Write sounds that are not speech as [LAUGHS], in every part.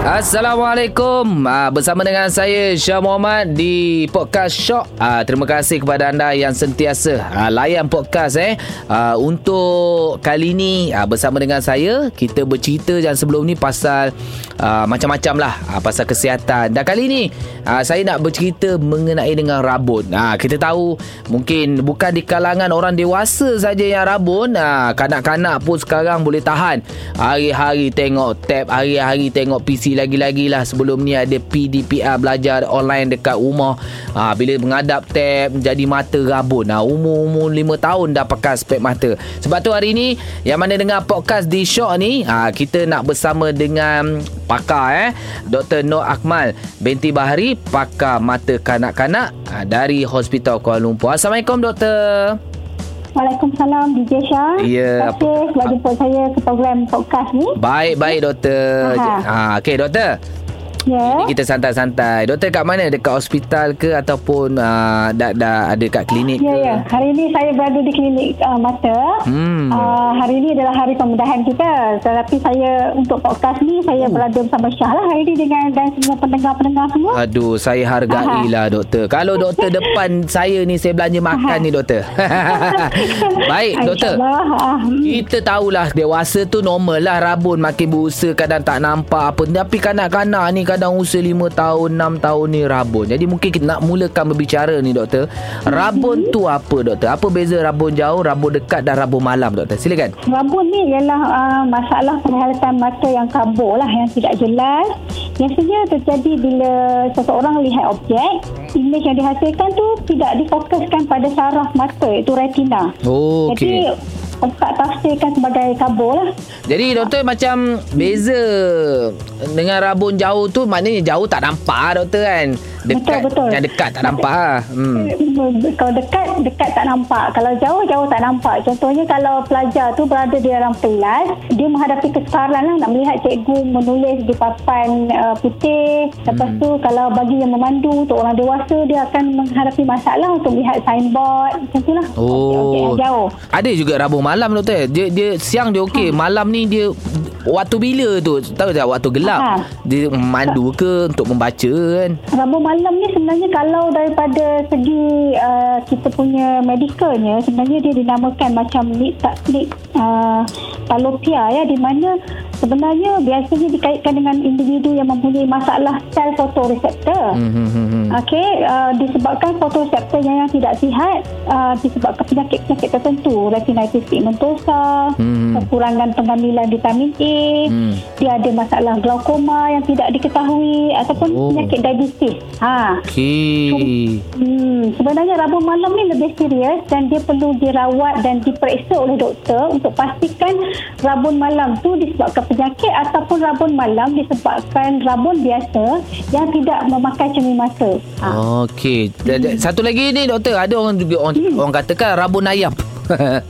Assalamualaikum. Uh, Bersama dengan saya Syah Muhammad Di Podcast Shock. Uh, Terima kasih kepada anda yang sentiasa uh, Layan podcast eh. Uh, Untuk kali ni uh, Bersama dengan saya Kita bercerita yang sebelum ni Pasal Macam-macam lah uh, Pasal kesihatan. Dan kali ni uh, Saya nak bercerita Mengenai dengan rabun. Uh, Kita tahu Mungkin Bukan di kalangan orang dewasa saja yang rabun. Uh, Kanak-kanak pun sekarang Boleh tahan. Hari-hari tengok tab Hari-hari tengok PC lagi-lagi lah sebelum ni ada PDPR belajar online dekat rumah. Ha, bila mengadap tab jadi mata rabun. Ha, umur-umur 5 tahun dah pakai spek mata. Sebab tu hari ni yang mana dengar podcast di Shock ni ha, kita nak bersama dengan pakar eh Dr. Nur Akmal binti Bahari pakar mata kanak-kanak ha, dari Hospital Kuala Lumpur. Assalamualaikum Doktor Waalaikumsalam DJ Syah. Ya. Terima kasih sebab jemput saya ke program podcast ni. Baik, baik doktor. Aha. Ha, okey doktor. Ya. Kita santai-santai. Doktor kat mana? Dekat hospital ke ataupun uh, dah, dah ada kat klinik Ya, ke? ya. Hari ini saya berada di klinik uh, mata. Hmm. Uh, hari ini adalah hari pemudahan kita. Tetapi saya untuk podcast ni saya Oh. berada bersama Syah lah hari ini dengan dan semua pendengar-pendengar semua. Aduh, saya hargailah doktor. Kalau doktor [LAUGHS] depan saya ni saya belanja makan ni doktor. [LAUGHS] Baik, doktor. Ah, hmm. Kita tahulah dewasa tu normal lah rabun makin berusaha kadang tak nampak apa. Tapi kanak-kanak ni kadang usia 5 tahun, 6 tahun ni rabun. Jadi mungkin kita nak mulakan berbicara ni doktor. Rabun tu apa doktor? Apa beza rabun jauh, rabun dekat dan rabun malam doktor? Silakan. Rabun ni ialah uh, masalah penglihatan mata yang kabur lah yang tidak jelas. Biasanya terjadi bila seseorang lihat objek, imej yang dihasilkan tu tidak difokuskan pada saraf mata iaitu retina. Oh, Jadi okey. Ustaz tafsirkan sebagai kabur lah. Jadi doktor macam beza dengan rabun jauh tu maknanya jauh tak nampak doktor kan. Dekat Betul, betul. yang dekat tak nampak ah. Hmm. Kalau dekat, dekat tak nampak. Kalau jauh, jauh tak nampak. Contohnya kalau pelajar tu berada di dalam kelas, dia menghadapi kesukaran lah nak melihat cikgu menulis di papan uh, putih. Lepas Hmm. tu kalau bagi yang memandu untuk orang dewasa, dia akan menghadapi masalah untuk melihat signboard. Macam tu lah. Objek-objek yang Oh. jauh. Ada juga rabun malam doktor. Dia dia siang dia okey, malam ni dia waktu bila tu? Tahu tak waktu gelap. Ha. Dia mandu ke untuk membaca kan? Rabu malam ni sebenarnya kalau daripada segi uh, kita punya medikalnya sebenarnya dia dinamakan macam nik nik uh, palopia ya di mana sebenarnya biasanya dikaitkan dengan individu yang mempunyai masalah sel fotoreseptor. Hmm, hmm, hmm, hmm. Okey, uh, disebabkan fotoreseptornya yang tidak sihat uh, disebabkan penyakit-penyakit tertentu, retinitis pigmentosa, Hmm. kekurangan pengambilan vitamin A, Hmm. dia ada masalah glaukoma yang tidak diketahui ataupun Oh. penyakit diabetes. Ha. Okey. Hmm, sebenarnya rabun malam ni lebih serius dan dia perlu dirawat dan diperiksa oleh doktor untuk pastikan rabun malam tu disebabkan penyakit ataupun rabun malam disebabkan rabun biasa yang tidak memakai cermin mata. Ha. Okey. Da- Satu lagi ni doktor, ada orang juga orang, orang katakan rabun ayam. Ha,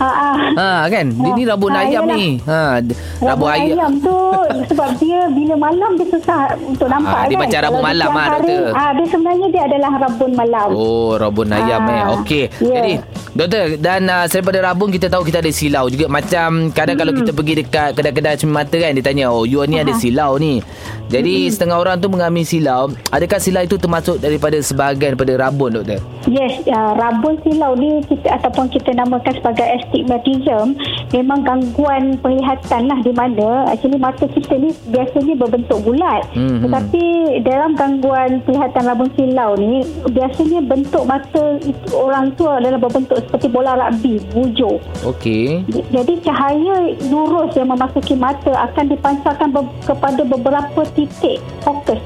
[LAUGHS] ha. ha kan? Dia ni rabun Ha, ayam ni. Ha, Rabun ayam. tu [LAUGHS] sebab dia bila malam dia susah untuk nampak Ah, dia kan. macam rabun Kalau malam siang ah, hari, doktor. Ah, dia sebenarnya dia adalah rabun malam. Oh, rabun ayam Ah, eh. Okey. ya. Jadi, doktor dan uh, daripada rabun kita tahu kita ada silau juga macam kadang Hmm. kalau kita pergi dekat kedai-kedai cermin mata kan dia tanya, "Oh, you ni ada silau ni." Jadi, Hmm. setengah orang tu mengambil silau. Adakah silau itu termasuk daripada sebahagian daripada rabun, doktor? Yes, uh, rabun silau ni kita ataupun kita namakan sebagai astigmatism memang gangguan penglihatan lah di mana actually mata kita ni biasanya berbentuk bulat. Mhm. Tetapi dalam gangguan penglihatan rabun silau ni biasanya bentuk mata itu, orang tu adalah berbentuk seperti bola rugby, bujur. Okey. Jadi cahaya lurus yang memasuki mata akan dipancarkan be- kepada beberapa titik fokus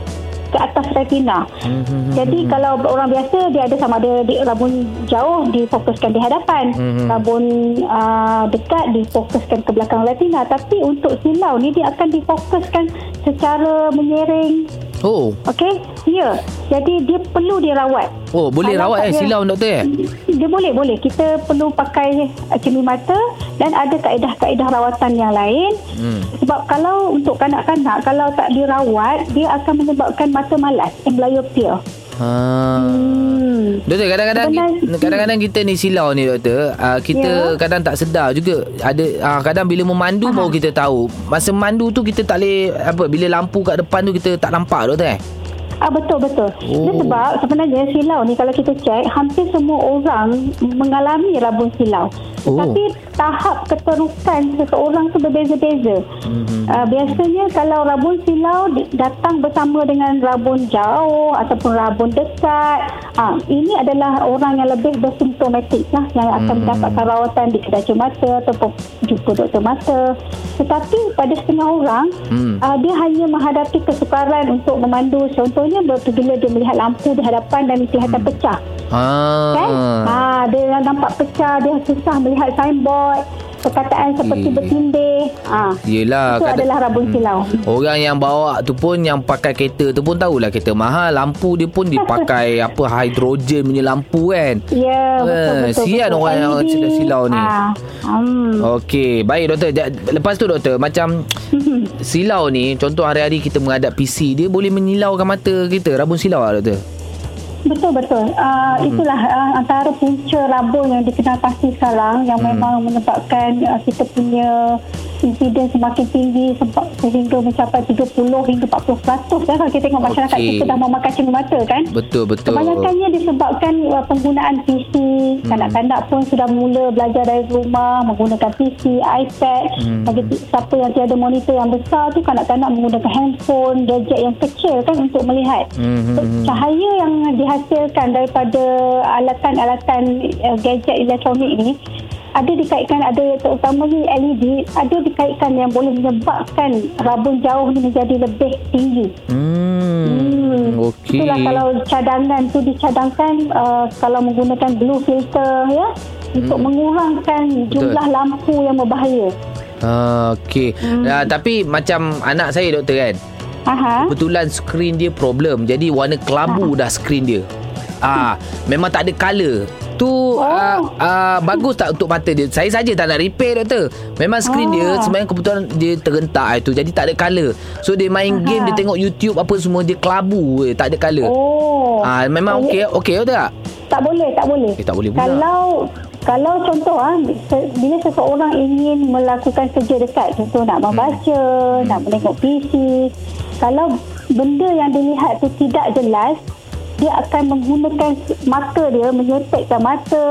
ke atas retina. Mhm. Jadi kalau orang biasa dia ada sama ada di rabun jauh difokuskan di hadapan, Mhm. rabun uh, dekat difokuskan ke belakang retina. Tapi untuk silau ni dia akan difokuskan secara menyering. Oh. Okey? Ya. Jadi dia perlu dirawat. Oh, boleh Kalau rawat eh dia- silau doktor eh? Dia boleh, boleh. Kita perlu pakai cermin mata dan ada kaedah-kaedah rawatan yang lain. Hmm. Sebab kalau untuk kanak-kanak, kalau tak dirawat, dia akan menyebabkan mata malas, amblyopia. Ha. Hmm. Doktor kadang-kadang kadang-kadang kita ni silau ni doktor. Uh, kita Ya. kadang tak sedar juga. Ada uh, kadang bila memandu Aha. baru kita tahu. Masa mandu tu kita tak boleh apa bila lampu kat depan tu kita tak nampak doktor eh. Ah betul betul. Oh. Dia sebab sebenarnya silau ni kalau kita cek hampir semua orang mengalami rabun silau. Oh. Tetapi tahap keterukan seseorang tu berbeza-beza. Mhm. Mm-hmm. Uh, biasanya kalau rabun silau datang bersama dengan rabun jauh ataupun rabun dekat, ah ini adalah orang yang lebih bersimptomatik lah yang akan Mhm. mendapatkan rawatan di kedai mata ataupun jumpa doktor mata. Tetapi pada setengah orang Hmm. uh, dia hanya menghadapi kesukaran untuk memandu contohnya bila dia melihat lampu di hadapan dan kelihatan Hmm. pecah Ah. kan ha, dia nampak pecah dia susah melihat signboard perkataan seperti Eh. bertindih ha, Yelah itu kata- adalah rabun Hmm. silau Orang yang bawa tu pun yang pakai kereta tu pun tahulah kereta mahal. Lampu dia pun dipakai [LAUGHS] apa hidrogen punya lampu kan. ya betul Eh, sian betul. orang yang sedang silau ni. ah, hmm. Okey, baik doktor. Lepas tu doktor, macam [LAUGHS] silau ni, contoh hari-hari kita menghadap PC, dia boleh menyilaukan mata kita. Rabun silau tak doktor? Betul betul. Uh, itulah uh, antara punca rabun yang dikenal pasti sekarang yang Hmm. memang menyebabkan uh, kita punya insiden semakin tinggi sehingga mencapai 30 hingga 40% kan kalau kita tengok masyarakat Okey. kita dah memakan cermin mata kan. Betul, betul. Kebanyakannya disebabkan uh, penggunaan PC. Hmm. Kanak-kanak pun sudah mula belajar dari rumah menggunakan PC, iPad. Hmm. Bagi siapa yang tiada monitor yang besar tu kanak-kanak menggunakan handphone, gadget yang kecil kan untuk melihat. Hmm, So, hmm, hmm. cahaya yang dihasilkan daripada alatan-alatan uh, gadget elektronik ni ada dikaitkan ada terutamanya LED ada dikaitkan yang boleh menyebabkan rabun jauh ni menjadi lebih tinggi. Hmm, okey. Itulah kalau cadangan tu dicadangkan uh, kalau menggunakan blue filter ya untuk mengurangkan jumlah lampu yang berbahaya. Ah, okey. Hmm. Ah, tapi macam anak saya doktor kan, Aha. kebetulan skrin dia problem. Jadi warna kelabu dah skrin dia. Ah, memang tak ada color. Tu oh. uh, uh, bagus tak untuk mata dia? Saya saja tak nak repair doktor. Memang skrin dia Ah. sebenarnya kebetulan dia tergentak itu jadi tak ada color. So dia main Aha. game, dia tengok YouTube apa semua dia kelabu je, tak ada color. Oh. Ah, memang okey okey betul tak? Tak boleh, tak boleh. Eh, tak boleh pula. Kalau kalau contoh ah bila seseorang ingin melakukan kerja dekat contoh nak membaca, Hmm. nak menengok PC, kalau benda yang dilihat tu tidak jelas, dia akan menggunakan mata dia menyetekkan mata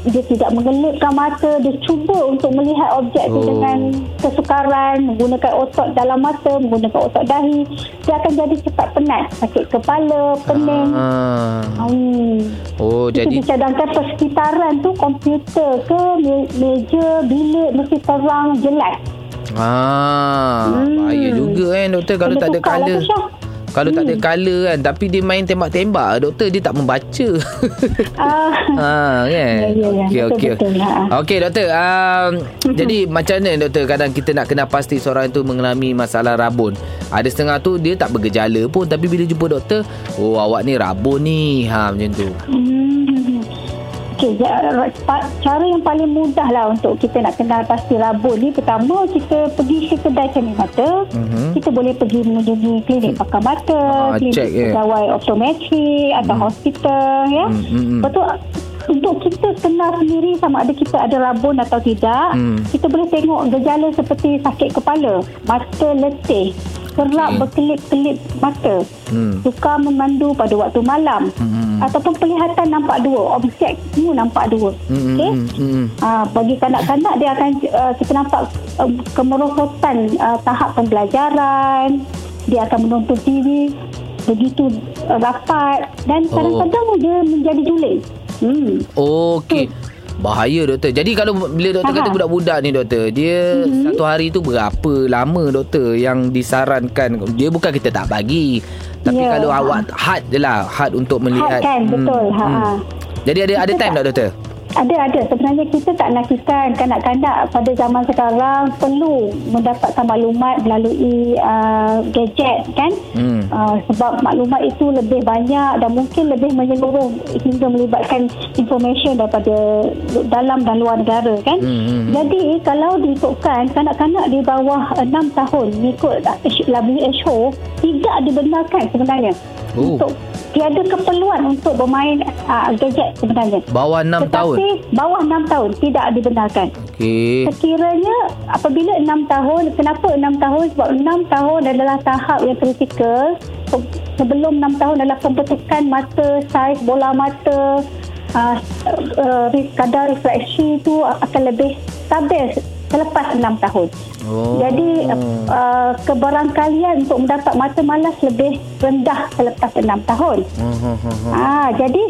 dia tidak mengelipkan mata dia cuba untuk melihat objek tu Oh. dengan kesukaran menggunakan otot dalam mata menggunakan otot dahi dia akan jadi cepat penat sakit kepala pening Ah. Hmm. Oh Itu jadi dicadangkan persekitaran tu komputer ke me- meja bilik mesti terang jelas. Ah, Hmm. bahaya juga kan doktor kalau Kena tak ada tukar lah Kalau tak ada Hmm. color kan Tapi dia main tembak-tembak Doktor dia tak membaca [LAUGHS] Ah, Ha [LAUGHS] kan Ya, ya, ya. Okey okey Betul-betul, ha. Okey doktor um, Jadi macam mana doktor Kadang kita nak kenal pasti Seorang itu mengalami masalah rabun Ada setengah tu Dia tak bergejala pun Tapi bila jumpa doktor Oh awak ni rabun ni Ha macam tu hmm. Okey, cara yang paling mudah lah untuk kita nak kenal pasti rabun ni pertama kita pergi ke kedai cermin mata Mhm. kita boleh pergi mengunjungi klinik pakar mata Ah, klinik check, ya. pegawai optometri atau hospital ya Hmm, hmm, hmm. betul untuk kita kenal sendiri sama ada kita ada rabun atau tidak Hmm. kita boleh tengok gejala seperti sakit kepala mata letih kerap Okey. berkelip-kelip mata Hmm. suka memandu pada waktu malam Hmm. ataupun penglihatan nampak dua objek semua nampak dua Hmm, okey hmm, hmm. Ah, bagi kanak-kanak dia akan uh, kita nampak uh, kemerosotan uh, tahap pembelajaran dia akan menonton TV begitu uh, rapat dan Oh. kadang-kadang dia menjadi juling hmm. Okey. Bahaya doktor. Jadi kalau bila doktor Aha. kata budak-budak ni doktor, dia mm-hmm. satu hari tu berapa lama doktor yang disarankan? Dia bukan kita tak bagi. Tapi Ya. kalau awak had je lah, had untuk melihat. kan, betul. Ha, ha. Jadi ada ada time tak doktor? Ada ada sebenarnya kita tak nafikan kanak-kanak pada zaman sekarang perlu mendapatkan maklumat melalui uh, gadget kan Hmm. uh, sebab maklumat itu lebih banyak dan mungkin lebih menyeluruh hingga melibatkan information daripada dalam dan luar negara kan Hmm, hmm, hmm. jadi kalau diikutkan kanak-kanak di bawah 6 tahun mengikut WHO tidak dibenarkan sebenarnya Oh. untuk tiada keperluan untuk bermain uh, gadget sebenarnya. Bawah 6 tahun. Tetapi bawah 6 tahun tidak dibenarkan. Okey. Sekiranya apabila 6 tahun, kenapa 6 tahun? Sebab 6 tahun adalah tahap yang kritikal. Se- Sebelum 6 tahun adalah pembentukan mata, saiz bola mata, uh, uh, kadar refleksi itu akan lebih stabil selepas 6 tahun. Oh. Jadi uh, kebarangkalian untuk mendapat mata malas lebih rendah selepas 6 tahun. Hmm. Ah, jadi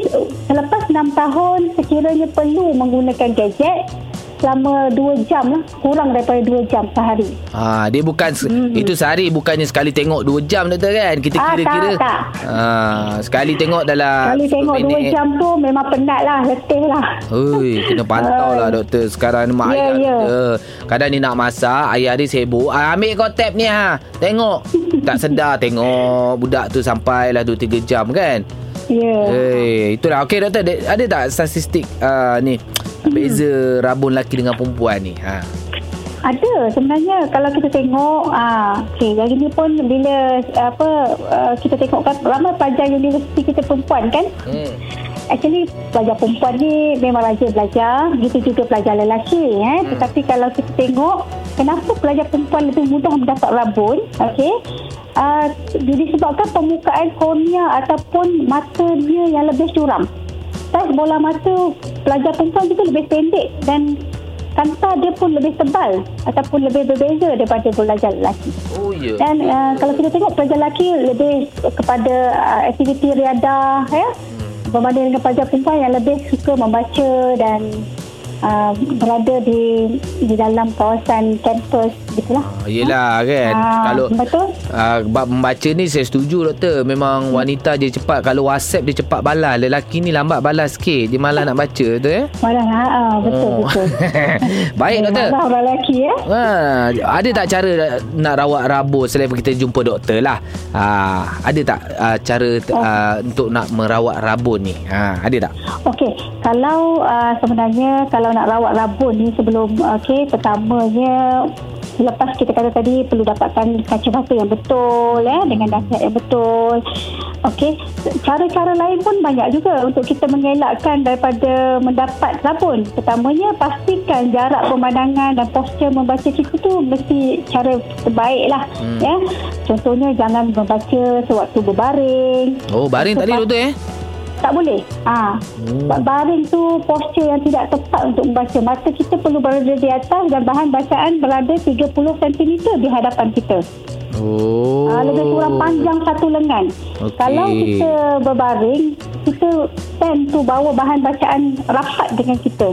selepas 6 tahun sekiranya perlu menggunakan gadget selama 2 jam lah, kurang daripada 2 jam sehari. Ah, dia bukan hmm. itu sehari bukannya sekali tengok 2 jam doktor kan. Kita Ah, kira-kira. tak, tak. Ah, sekali tengok dalam Kali 10 tengok 2 minit. jam tu memang penat lah, letih lah. Oi, kena pantau lah [LAUGHS] doktor Sekarang ni mak Ya, ayah ya. kita Kadang ni nak masak Ayah dia sibuk ah, Ambil kau tab ni ha Tengok [LAUGHS] Tak sedar tengok Budak tu sampai lah 2-3 jam kan Ya. Hey, itulah Okey doktor Ada tak statistik uh, ni Beza rabun lelaki dengan perempuan ni ha. Ada sebenarnya kalau kita tengok ah okey hari ni pun bila apa uh, kita tengok kan ramai pelajar universiti kita perempuan kan hmm. Actually pelajar perempuan ni memang rajin belajar Begitu juga pelajar lelaki eh? Hmm. Tetapi kalau kita tengok Kenapa pelajar perempuan lebih mudah mendapat rabun okay? uh, Disebabkan permukaan kornea Ataupun mata dia yang lebih curam Saiz bola mata pelajar perempuan juga lebih pendek Dan kanta dia pun lebih tebal Ataupun lebih berbeza daripada pelajar lelaki. Oh ya. Dan uh, kalau kita tengok pelajar lelaki lebih kepada uh, aktiviti riadah ya. Berbanding dengan pelajar perempuan yang lebih suka membaca dan uh, berada di di dalam kawasan kampus gitulah. Ah, Yelah kan Ah, Kalau betul. uh, Bab membaca ni saya setuju doktor Memang wanita je cepat Kalau whatsapp dia cepat balas Lelaki ni lambat balas sikit Dia malah nak baca tu ya Malah ha, betul Oh. betul. [LAUGHS] Baik doktor orang lelaki ya. Ha, ada tak cara nak rawat rabun selain kita jumpa doktor lah? Ha, ada tak uh, cara Oh. uh, untuk nak merawat rabun ni? Ha, ada tak? Okey, kalau uh, sebenarnya kalau nak rawat rabun ni sebelum okey pertamanya lepas kita kata tadi perlu dapatkan kacamata yang betul ya dengan nasihat yang betul. Okey, cara-cara lain pun banyak juga untuk kita mengelakkan daripada mendapat rabun. Pertamanya pastikan jarak pemandangan dan postur membaca kita tu mesti cara terbaik lah Hmm. ya. Contohnya jangan membaca sewaktu berbaring. Oh, baring tadi doktor eh? Tak boleh. Ah, Hmm. sebab baring tu postur yang tidak tepat untuk membaca. Mata kita perlu berada di atas dan bahan bacaan berada 30 cm di hadapan kita. Oh. Ah, lebih kurang panjang satu lengan. Okey. Kalau kita berbaring, kita stand tu bawa bahan bacaan rapat dengan kita.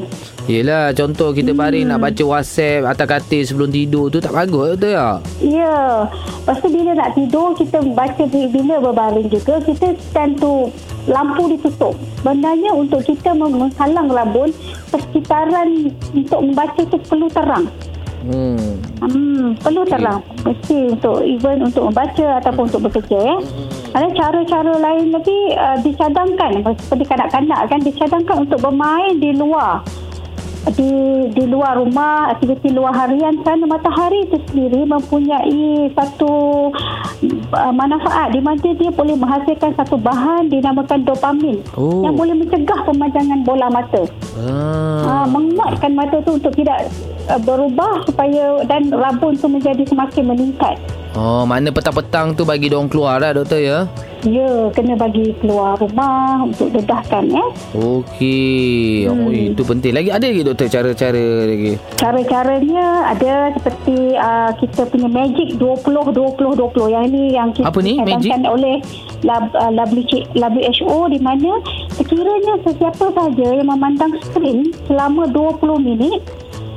Yelah, contoh kita baring nak baca WhatsApp atas katil sebelum tidur tu tak bagus doktor ya? Ya. Lepas tu bila nak tidur, kita baca bi- bila berbaring juga, kita stand tu lampu ditutup. Sebenarnya untuk kita meng- menghalang rabun, persekitaran untuk membaca tu perlu terang. Hmm. Hmm, perlu terang. Mesti untuk even untuk membaca ataupun untuk bekerja ya. Ada cara-cara lain lagi uh, dicadangkan seperti kanak-kanak kan dicadangkan untuk bermain di luar di di luar rumah aktiviti luar harian kerana matahari itu sendiri mempunyai satu uh, manfaat di mana dia boleh menghasilkan satu bahan dinamakan dopamin Oh. yang boleh mencegah pemanjangan bola mata. Ah. Ah, menguatkan mata tu untuk tidak uh, berubah supaya dan rabun tu menjadi semakin meningkat. Oh, mana petang-petang tu bagi dia orang keluar lah doktor ya? Ya, kena bagi keluar rumah untuk dedahkan ya. Okey. Oh, itu penting. Lagi ada lagi doktor cara-cara lagi? Cara-caranya ada seperti uh, kita punya magic 20 20 20 yang ini yang kita Apa ni, magic? oleh lab, uh, WC WHO di mana sekiranya sesiapa saja yang memandang skrin selama 20 minit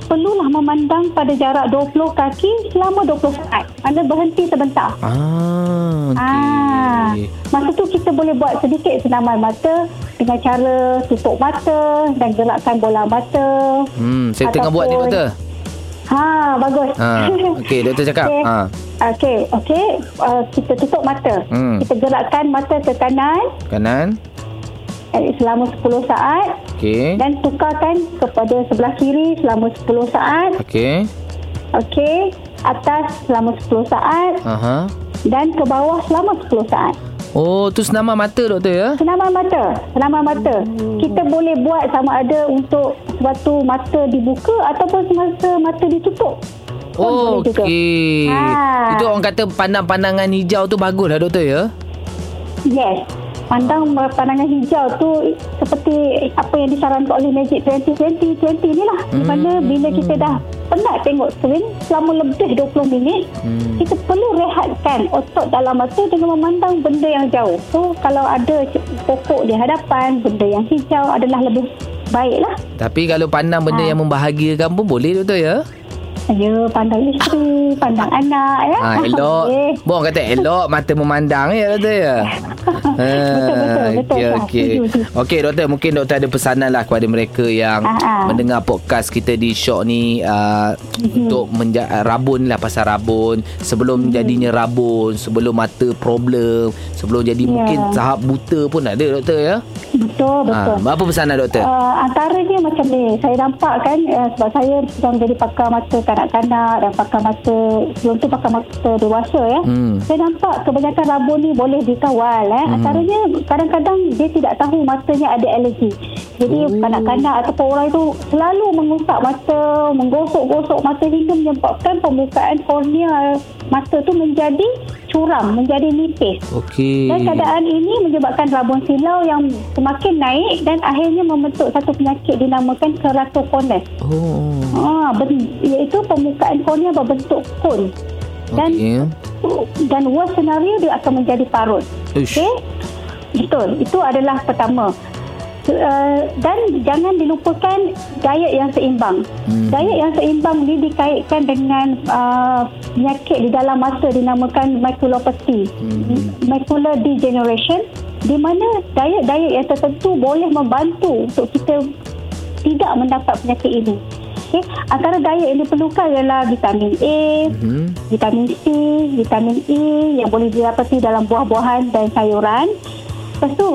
perlulah memandang pada jarak 20 kaki selama 20 saat. Anda berhenti sebentar. Ah, okey. Ah, masa tu kita boleh buat sedikit senaman mata dengan cara tutup mata dan gerakkan bola mata. Hmm, saya tengah buat ni Ataupun- doktor. Ha, bagus. Ha, okey, doktor cakap. Okey. Ha. Okey, okey. Uh, kita tutup mata. Hmm. Kita gerakkan mata ke kanan Kanan. Selama 10 saat Okey. dan tukarkan kepada sebelah kiri selama 10 saat. Okey. Okey, atas selama 10 saat Aha. dan ke bawah selama 10 saat. Oh, tu senaman mata doktor ya? Senaman mata, senaman mata. Kita boleh buat sama ada untuk suatu mata dibuka ataupun semasa mata ditutup. Oh, okey. Ah. Itu orang kata pandang-pandangan hijau tu bagus lah doktor ya? Yes. Pandang pandangan hijau tu seperti apa yang disarankan oleh Magic 2020 20 ni lah. Di mana bila kita dah penat tengok skrin selama lebih 20 minit, Hmm. kita perlu rehatkan otot dalam mata dengan memandang benda yang jauh. So kalau ada pokok di hadapan, benda yang hijau adalah lebih baik lah. Tapi kalau pandang benda Ah. yang membahagiakan pun boleh doktor ya? Ya, pandang isteri, pandang anak ya. Ha, elok. [LAUGHS] Eh, Bon kata elok mata memandang ya doktor ya. [LAUGHS] Betul, betul, betul, Okey Syah. okey. Setuju, setuju. Okey doktor mungkin doktor ada pesanan lah kepada mereka yang Ah, ah. mendengar podcast kita di Shock ni uh, Mhm. untuk menja- rabun lah pasal rabun sebelum jadinya rabun, sebelum mata problem, sebelum jadi Ya. mungkin tahap buta pun ada doktor ya. betul, betul. Ha, apa pesanan doktor? Uh, antaranya macam ni Saya nampak kan uh, Sebab saya sedang jadi pakar mata kanak-kanak Dan pakar mata Sebelum tu pakar mata dewasa ya Hmm. Saya nampak kebanyakan rabun ni Boleh dikawal eh. Antaranya Kadang-kadang dia tidak tahu Matanya ada alergi Jadi Oh. kanak-kanak Ataupun orang itu Selalu mengusap mata Menggosok-gosok mata Hingga menyebabkan Pembukaan kornea Mata tu menjadi Curam Menjadi nipis Okey. dan keadaan ini menyebabkan rabun silau yang semakin naik dan akhirnya membentuk satu penyakit dinamakan keratokonus. Oh. Ha, ben, iaitu permukaan kornea berbentuk kon. Dan Okey. dan worst scenario dia akan menjadi parut. Okey? Betul. Itu adalah pertama. Uh, dan jangan dilupakan diet yang seimbang. Hmm. Diet yang seimbang ni dikaitkan dengan uh, penyakit di dalam mata dinamakan maculopathy, Hmm. macular degeneration di mana diet-diet yang tertentu boleh membantu untuk kita tidak mendapat penyakit ini. Okay. Antara diet yang diperlukan ialah vitamin A, Hmm. vitamin C, vitamin E yang boleh didapati dalam buah-buahan dan sayuran. Lepas tu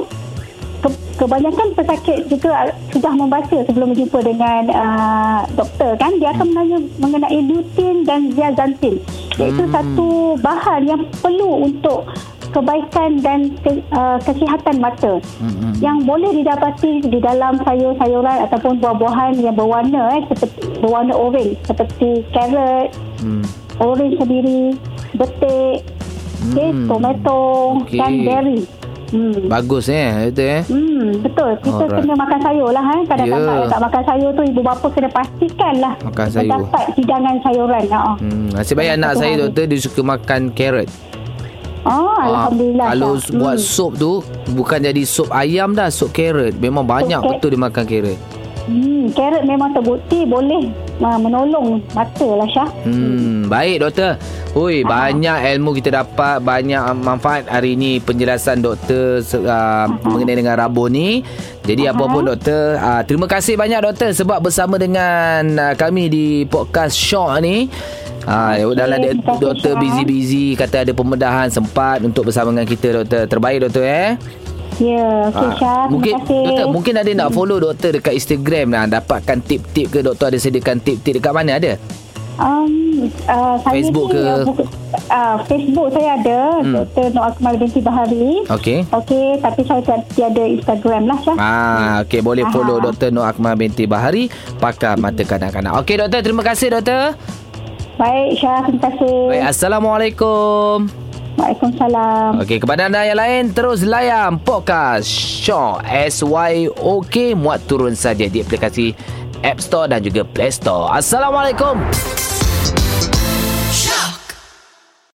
ke, kebanyakan pesakit juga sudah membaca sebelum berjumpa dengan uh, doktor kan dia akan menanya mengenai lutein dan zeaxanthin iaitu Hmm. satu bahan yang perlu untuk kebaikan dan ke, uh, kesihatan mata Hmm. yang boleh didapati di dalam sayur-sayuran ataupun buah-buahan yang berwarna eh, seperti berwarna orange seperti carrot, Hmm. orange sendiri, betik, okay, Hmm. tomato Okey. dan berry. Hmm. Bagus eh betul eh. Hmm, betul. Kita Alright. kena makan sayur lah. Eh. Kadang-kadang yeah. tak makan sayur tu, ibu bapa kena pastikan lah. Makan sayur. Dapat hidangan sayuran. Oh, Hmm, nasib baik anak saya hari. doktor dia suka makan carrot. Oh Ah, Alhamdulillah. Kalau Syah. buat hmm. sup tu bukan jadi sup ayam dah, sup carrot. Memang banyak Sup betul dia makan carrot. Hmm, carrot memang terbukti boleh uh, menolong mata lah Syah. Hmm, baik doktor. Oi, Ah. banyak ilmu kita dapat, banyak manfaat hari ini penjelasan doktor uh, mengenai dengan rabun ni. Jadi apa pun doktor, uh, terima kasih banyak doktor sebab bersama dengan uh, kami di podcast Shock ni. Ah, Okey, dalam dia, doktor busy-busy kata ada pembedahan sempat untuk bersama dengan kita doktor. Terbaik doktor eh. Ya, okey Ah, Syah. mungkin terima kasih. doktor mungkin ada nak follow doktor dekat Instagram lah dapatkan tip-tip ke doktor ada sediakan tip-tip dekat mana ada? Um, uh, saya Facebook ni, ke? Uh, buku, uh, Facebook saya ada Hmm. Dr. Nur Akmal binti Bahari. Okey. Okey, tapi saya ti- tiada Instagram lah Syah. Ah, okey boleh Aha. follow Dr. Nur Akmal binti Bahari pakar mata kanak-kanak. Okey doktor, terima kasih doktor. Baik Syah, terima kasih. Baik, assalamualaikum. Waalaikumsalam. Okey, kepada anda yang lain terus layan podcast Shock SYOK muat turun saja di aplikasi App Store dan juga Play Store. Assalamualaikum.